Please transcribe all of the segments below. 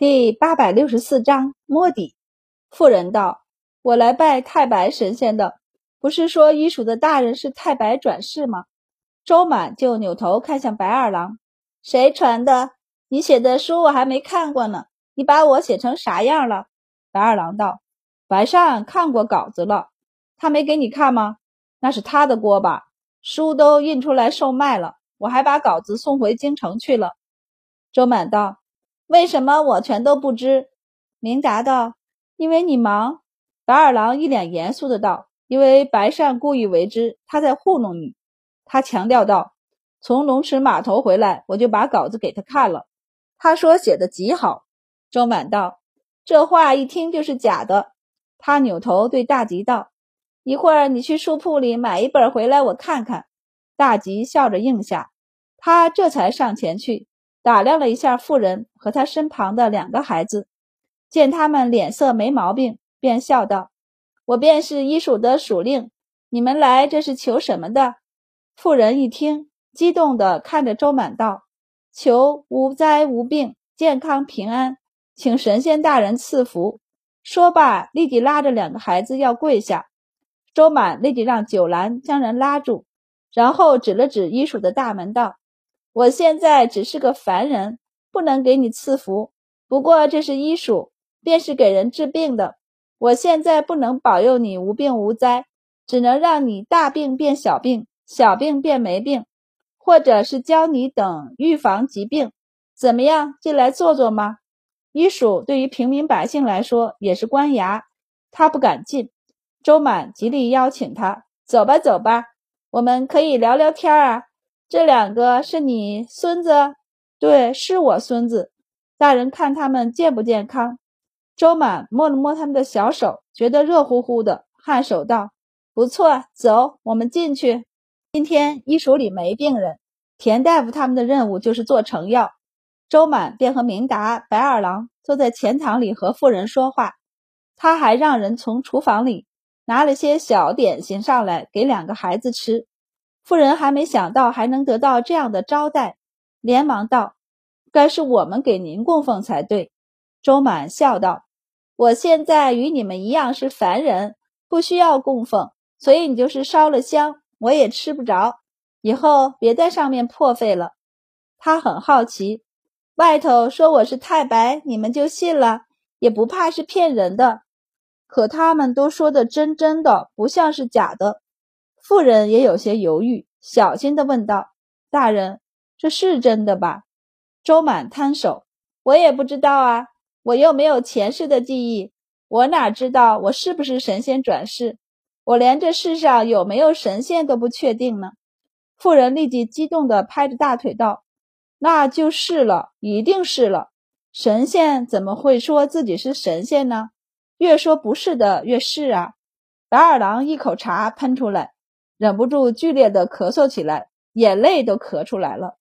第八百六十四章摸底。妇人道：“我来拜太白神仙的，不是说医署的大人是太白转世吗？”周满就扭头看向白二郎：“谁传的？你写的书我还没看过呢，你把我写成啥样了？”白二郎道：“白善看过稿子了，他没给你看吗？那是他的锅吧？书都印出来售卖了，我还把稿子送回京城去了。”周满道。为什么我全都不知？明达道：“因为你忙。”白二郎一脸严肃的道：“因为白善故意为之，他在糊弄你。”他强调道：“从龙池码头回来，我就把稿子给他看了，他说写的极好。”周满道：“这话一听就是假的。”他扭头对大吉道：“一会儿你去书铺里买一本回来，我看看。”大吉笑着应下，他这才上前去。打量了一下妇人和她身旁的两个孩子，见他们脸色没毛病，便笑道：“我便是医署的署令，你们来这是求什么的？”妇人一听，激动地看着周满道：“求无灾无病，健康平安，请神仙大人赐福。”说罢，立即拉着两个孩子要跪下。周满立即让九兰将人拉住，然后指了指医署的大门道。我现在只是个凡人，不能给你赐福。不过这是医术，便是给人治病的。我现在不能保佑你无病无灾，只能让你大病变小病，小病变没病，或者是教你等预防疾病。怎么样，进来坐坐吗？医术对于平民百姓来说也是官衙，他不敢进。周满极力邀请他走吧，走吧，我们可以聊聊天啊。这两个是你孙子？对，是我孙子。大人看他们健不健康？周满摸了摸他们的小手，觉得热乎乎的，颔首道：“不错，走，我们进去。今天医署里没病人，田大夫他们的任务就是做成药。”周满便和明达、白二郎坐在前堂里和妇人说话。他还让人从厨房里拿了些小点心上来给两个孩子吃。妇人还没想到还能得到这样的招待，连忙道：“该是我们给您供奉才对。”周满笑道：“我现在与你们一样是凡人，不需要供奉，所以你就是烧了香，我也吃不着。以后别在上面破费了。”他很好奇，外头说我是太白，你们就信了，也不怕是骗人的。可他们都说的真真的，不像是假的。妇人也有些犹豫，小心地问道：“大人，这是真的吧？”周满摊手：“我也不知道啊，我又没有前世的记忆，我哪知道我是不是神仙转世？我连这世上有没有神仙都不确定呢。”妇人立即激动地拍着大腿道：“那就是了，一定是了！神仙怎么会说自己是神仙呢？越说不是的，越是啊！”白二郎一口茶喷出来。忍不住剧烈的咳嗽起来，眼泪都咳出来了。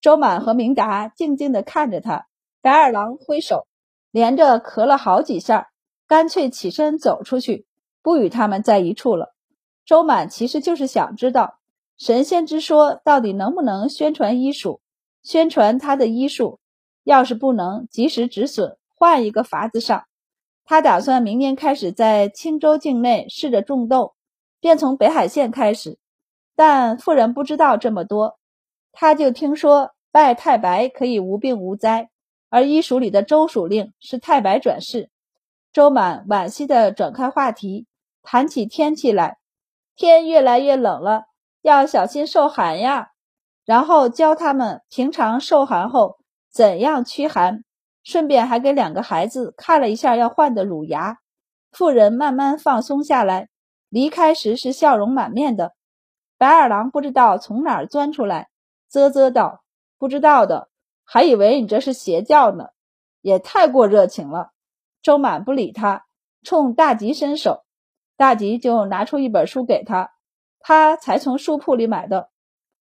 周满和明达静静地看着他，白二郎挥手，连着咳了好几下，干脆起身走出去，不与他们在一处了。周满其实就是想知道神仙之说到底能不能宣传医术，宣传他的医术，要是不能及时止损，换一个法子上。他打算明年开始在青州境内试着种豆。便从北海县开始，但妇人不知道这么多，他就听说拜太白可以无病无灾，而医署里的周署令是太白转世。周满惋惜地转开话题，谈起天气来，天越来越冷了，要小心受寒呀。然后教他们平常受寒后怎样驱寒，顺便还给两个孩子看了一下要换的乳牙。妇人慢慢放松下来。离开时是笑容满面的，白二郎不知道从哪儿钻出来，啧啧道：“不知道的，还以为你这是邪教呢，也太过热情了。”周满不理他，冲大吉伸手，大吉就拿出一本书给他，他才从书铺里买的。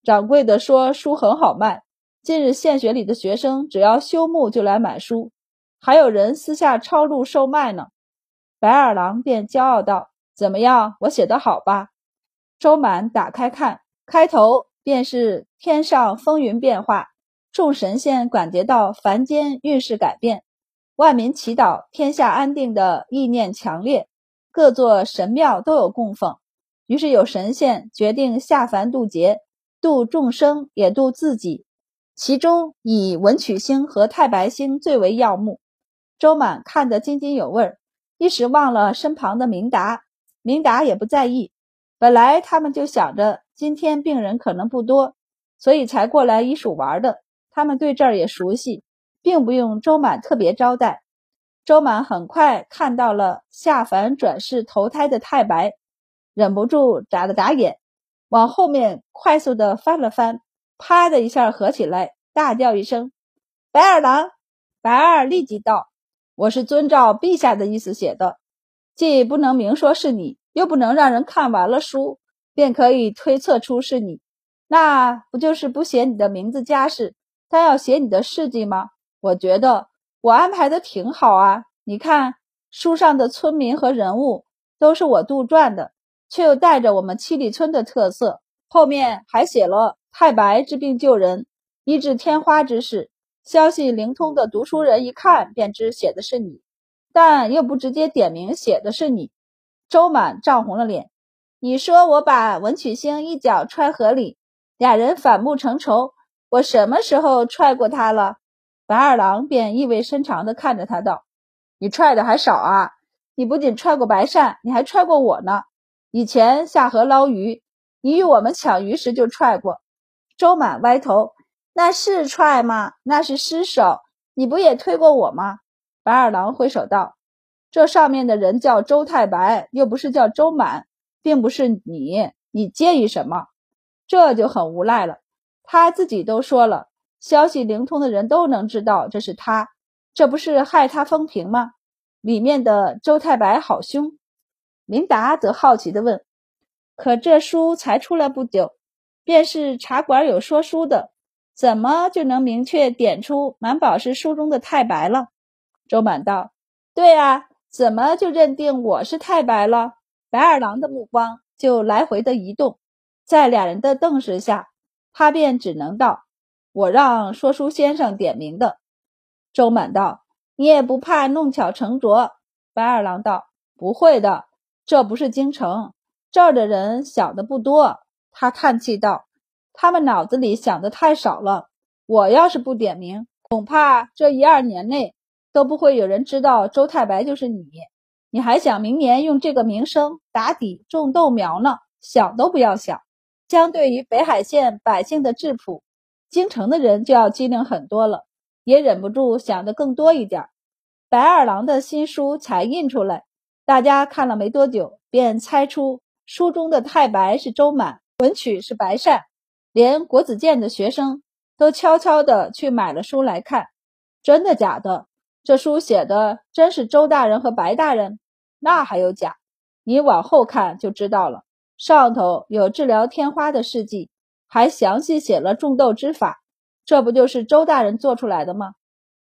掌柜的说书很好卖，近日县学里的学生只要休沐就来买书，还有人私下抄录售卖呢。白二郎便骄傲道。怎么样？我写的好吧？周满打开看，开头便是天上风云变化，众神仙感觉到凡间运势改变，万民祈祷天下安定的意念强烈，各座神庙都有供奉。于是有神仙决定下凡渡劫，渡众生也渡自己。其中以文曲星和太白星最为耀目。周满看得津津有味儿，一时忘了身旁的明达。明达也不在意。本来他们就想着今天病人可能不多，所以才过来医署玩的。他们对这儿也熟悉，并不用周满特别招待。周满很快看到了下凡转世投胎的太白，忍不住眨了眨眼，往后面快速的翻了翻。啪的一下合起来，大叫一声：“白二郎！”白二立即道：“我是遵照陛下的意思写的，既不能明说是你，又不能让人看完了书便可以推测出是你，那不就是不写你的名字家世，但要写你的事迹吗？我觉得我安排的挺好啊！你看书上的村民和人物都是我杜撰的，却又带着我们七里村的特色，后面还写了。”太白治病救人，医治天花之事，消息灵通的读书人一看便知写的是你，但又不直接点名写的是你。周满涨红了脸，你说我把文曲星一脚踹河里，俩人反目成仇，我什么时候踹过他了？白二郎便意味深长地看着他道：“你踹的还少啊！你不仅踹过白善，你还踹过我呢。以前下河捞鱼，你与我们抢鱼时就踹过。”周满歪头，那是踹吗？那是失手。你不也推过我吗？白二郎挥手道：“这上面的人叫周太白，又不是叫周满，并不是你。你介意什么？这就很无赖了。他自己都说了，消息灵通的人都能知道这是他，这不是害他风评吗？里面的周太白好凶。”明达则好奇地问：“可这书才出来不久？”便是茶馆有说书的，怎么就能明确点出满宝是书中的太白了？周满道：“对啊，怎么就认定我是太白了？”白二郎的目光就来回的移动，在俩人的瞪视下，他便只能道：“我让说书先生点名的。”周满道：“你也不怕弄巧成拙？”白二郎道：“不会的，这不是京城，这儿的人想的不多。”他叹气道：“他们脑子里想的太少了。我要是不点名，恐怕这一二年内都不会有人知道周太白就是你。你还想明年用这个名声打底种豆苗呢？想都不要想。相对于北海县百姓的质朴，京城的人就要机灵很多了，也忍不住想的更多一点。白二郎的新书才印出来，大家看了没多久，便猜出书中的太白是周满。”文曲是白善，连国子监的学生都悄悄的去买了书来看。真的假的？这书写的真是周大人和白大人？那还有假？你往后看就知道了。上头有治疗天花的事迹，还详细写了种豆之法。这不就是周大人做出来的吗？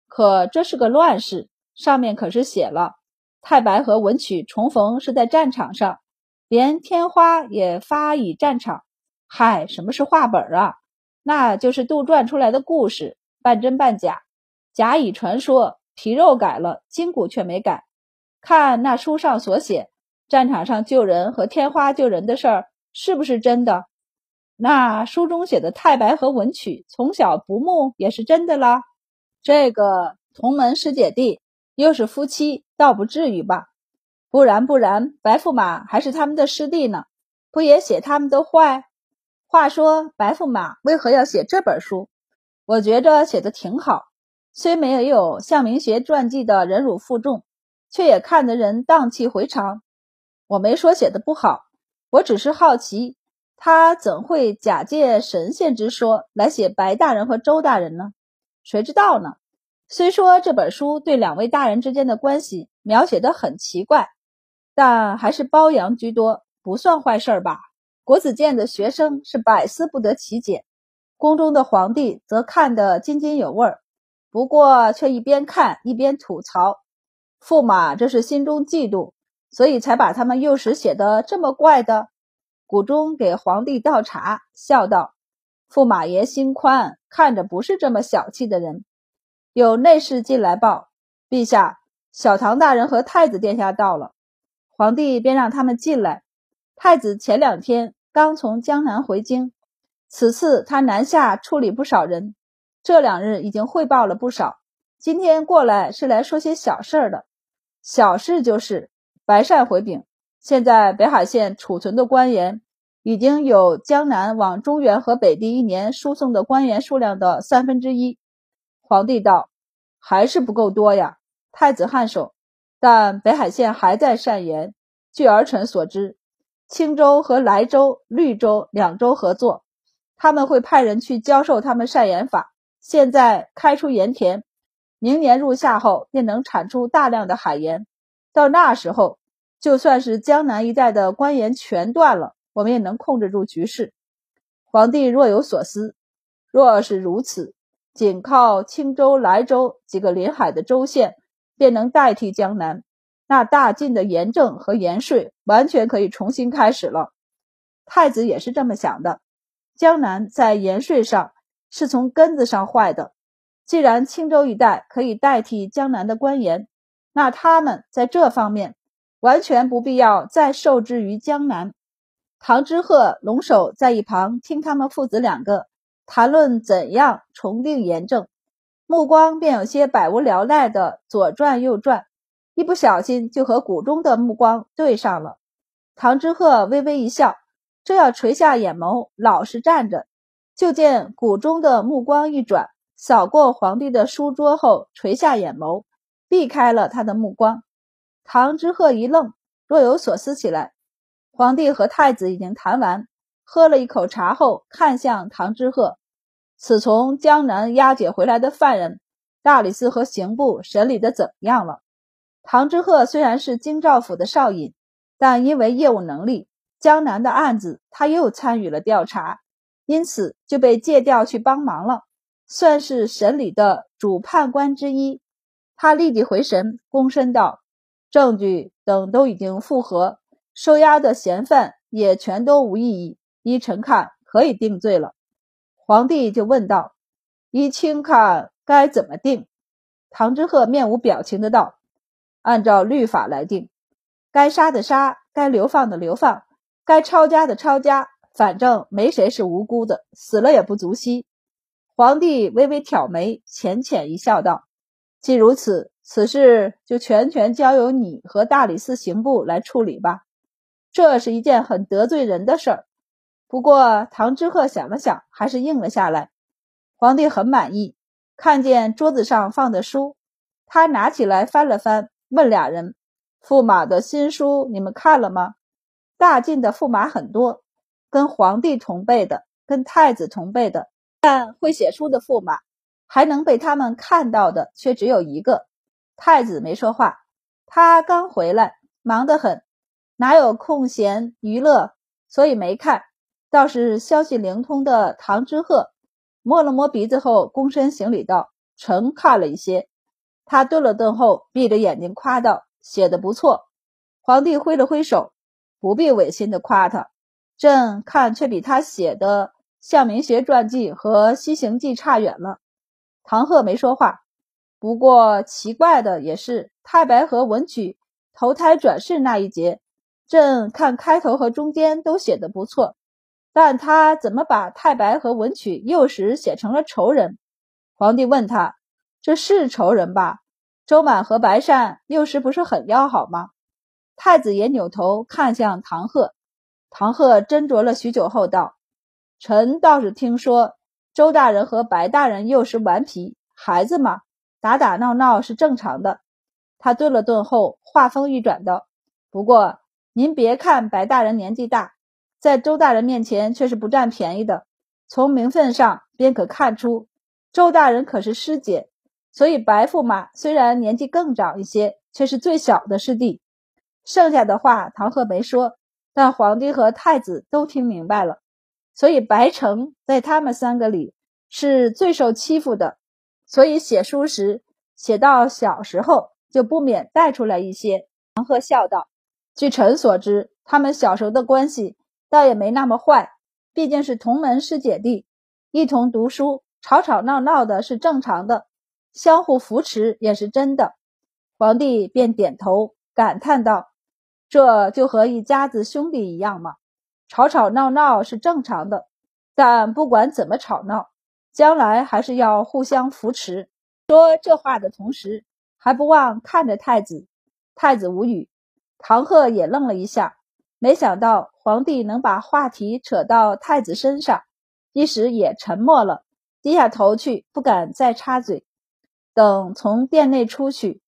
可这是个乱世，上面可是写了太白和文曲重逢是在战场上。连天花也发以战场，嗨，什么是画本啊？那就是杜撰出来的故事，半真半假，假以传说，皮肉改了，筋骨却没改。看那书上所写，战场上救人和天花救人的事儿是不是真的？那书中写的太白和文曲从小不睦也是真的啦？这个同门师姐弟又是夫妻，倒不至于吧？不然不然，白驸马还是他们的师弟呢，不也写他们的坏？话说白驸马为何要写这本书？我觉着写的挺好，虽没有有向明学传记的忍辱负重，却也看得人荡气回肠。我没说写的不好，我只是好奇，他怎会假借神仙之说来写白大人和周大人呢？谁知道呢？虽说这本书对两位大人之间的关系描写的很奇怪。但还是包养居多，不算坏事吧？国子监的学生是百思不得其解，宫中的皇帝则看得津津有味儿，不过却一边看一边吐槽：“驸马这是心中嫉妒，所以才把他们幼时写的这么怪的。”谷中给皇帝倒茶，笑道：“驸马爷心宽，看着不是这么小气的人。”有内侍进来报：“陛下，小唐大人和太子殿下到了。”皇帝便让他们进来。太子前两天刚从江南回京，此次他南下处理不少人，这两日已经汇报了不少。今天过来是来说些小事的。小事就是白善回禀，现在北海县储存的官盐已经有江南往中原和北地一年输送的官盐数量的三分之一。皇帝道：“还是不够多呀。”太子颔首。但北海县还在善盐。据儿臣所知，青州和莱州、绿州两州合作，他们会派人去教授他们善盐法。现在开出盐田，明年入夏后便能产出大量的海盐。到那时候，就算是江南一带的官盐全断了，我们也能控制住局势。皇帝若有所思，若是如此，仅靠青州、莱州几个临海的州县。便能代替江南，那大晋的盐政和盐税完全可以重新开始了。太子也是这么想的。江南在盐税上是从根子上坏的，既然青州一带可以代替江南的官盐，那他们在这方面完全不必要再受制于江南。唐之鹤、龙首在一旁听他们父子两个谈论怎样重定盐政。目光便有些百无聊赖的左转右转，一不小心就和谷中的目光对上了。唐之鹤微微一笑，正要垂下眼眸，老实站着，就见谷中的目光一转，扫过皇帝的书桌后，垂下眼眸，避开了他的目光。唐之鹤一愣，若有所思起来。皇帝和太子已经谈完，喝了一口茶后，看向唐之鹤。此从江南押解回来的犯人，大理寺和刑部审理的怎么样了？唐之鹤虽然是京兆府的少尹，但因为业务能力，江南的案子他又参与了调查，因此就被借调去帮忙了，算是审理的主判官之一。他立即回神，躬身道：“证据等都已经复核，收押的嫌犯也全都无异议，依臣看可以定罪了。”皇帝就问道：“依卿看该怎么定？”唐之鹤面无表情的道：“按照律法来定，该杀的杀，该流放的流放，该抄家的抄家，反正没谁是无辜的，死了也不足惜。”皇帝微微挑眉，浅浅一笑，道：“既如此，此事就全权交由你和大理寺刑部来处理吧。这是一件很得罪人的事儿。”不过，唐之鹤想了想，还是应了下来。皇帝很满意，看见桌子上放的书，他拿起来翻了翻，问俩人：“驸马的新书你们看了吗？”大晋的驸马很多，跟皇帝同辈的，跟太子同辈的，但会写书的驸马，还能被他们看到的却只有一个。太子没说话，他刚回来，忙得很，哪有空闲娱乐，所以没看。倒是消息灵通的唐之鹤摸了摸鼻子后，躬身行礼道：“臣看了一些。”他顿了顿后，闭着眼睛夸道：“写的不错。”皇帝挥了挥手：“不必违心的夸他，朕看却比他写的《向明学传记》和《西行记》差远了。”唐鹤没说话。不过奇怪的也是，太白和文曲投胎转世那一节，朕看开头和中间都写的不错。但他怎么把太白和文曲幼时写成了仇人？皇帝问他：“这是仇人吧？”周满和白善幼时不是很要好吗？太子也扭头看向唐鹤，唐鹤斟酌了许久后道：“臣倒是听说周大人和白大人幼时顽皮，孩子嘛，打打闹闹是正常的。”他顿了顿后，话锋一转道：“不过您别看白大人年纪大。”在周大人面前却是不占便宜的，从名分上便可看出，周大人可是师姐，所以白驸马虽然年纪更长一些，却是最小的师弟。剩下的话唐鹤没说，但皇帝和太子都听明白了，所以白城在他们三个里是最受欺负的，所以写书时写到小时候就不免带出来一些。唐鹤笑道：“据臣所知，他们小时候的关系。”倒也没那么坏，毕竟是同门师姐弟，一同读书，吵吵闹闹的是正常的，相互扶持也是真的。皇帝便点头感叹道：“这就和一家子兄弟一样嘛，吵吵闹闹是正常的。但不管怎么吵闹，将来还是要互相扶持。”说这话的同时，还不忘看着太子。太子无语，唐鹤也愣了一下，没想到皇帝能把话题扯到太子身上，一时也沉默了，低下头去，不敢再插嘴。等从殿内出去，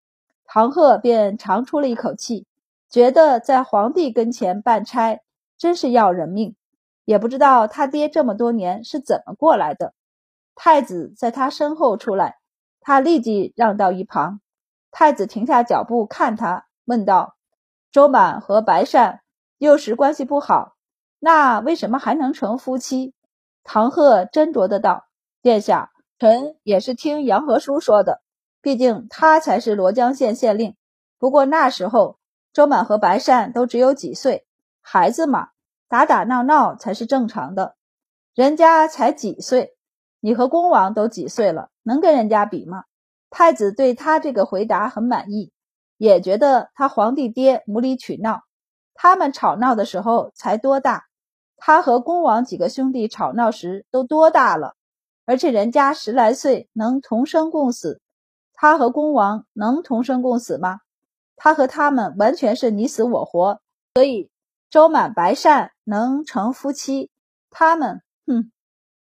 唐鹤便长出了一口气，觉得在皇帝跟前办差真是要人命，也不知道他爹这么多年是怎么过来的。太子在他身后出来，他立即让到一旁。太子停下脚步，看他，问道：“周满和白善幼时关系不好，那为什么还能成夫妻？”唐鹤斟酌的道：“殿下，臣也是听杨和叔说的，毕竟他才是罗江县县令。不过那时候，周满和白善都只有几岁，孩子嘛，打打闹闹才是正常的。人家才几岁，你和恭王都几岁了，能跟人家比吗？”太子对他这个回答很满意，也觉得他皇帝爹无理取闹。他们吵闹的时候才多大？他和恭王几个兄弟吵闹时都多大了？而且人家十来岁能同生共死，他和恭王能同生共死吗？他和他们完全是你死我活。所以周满白善能成夫妻，他们，哼。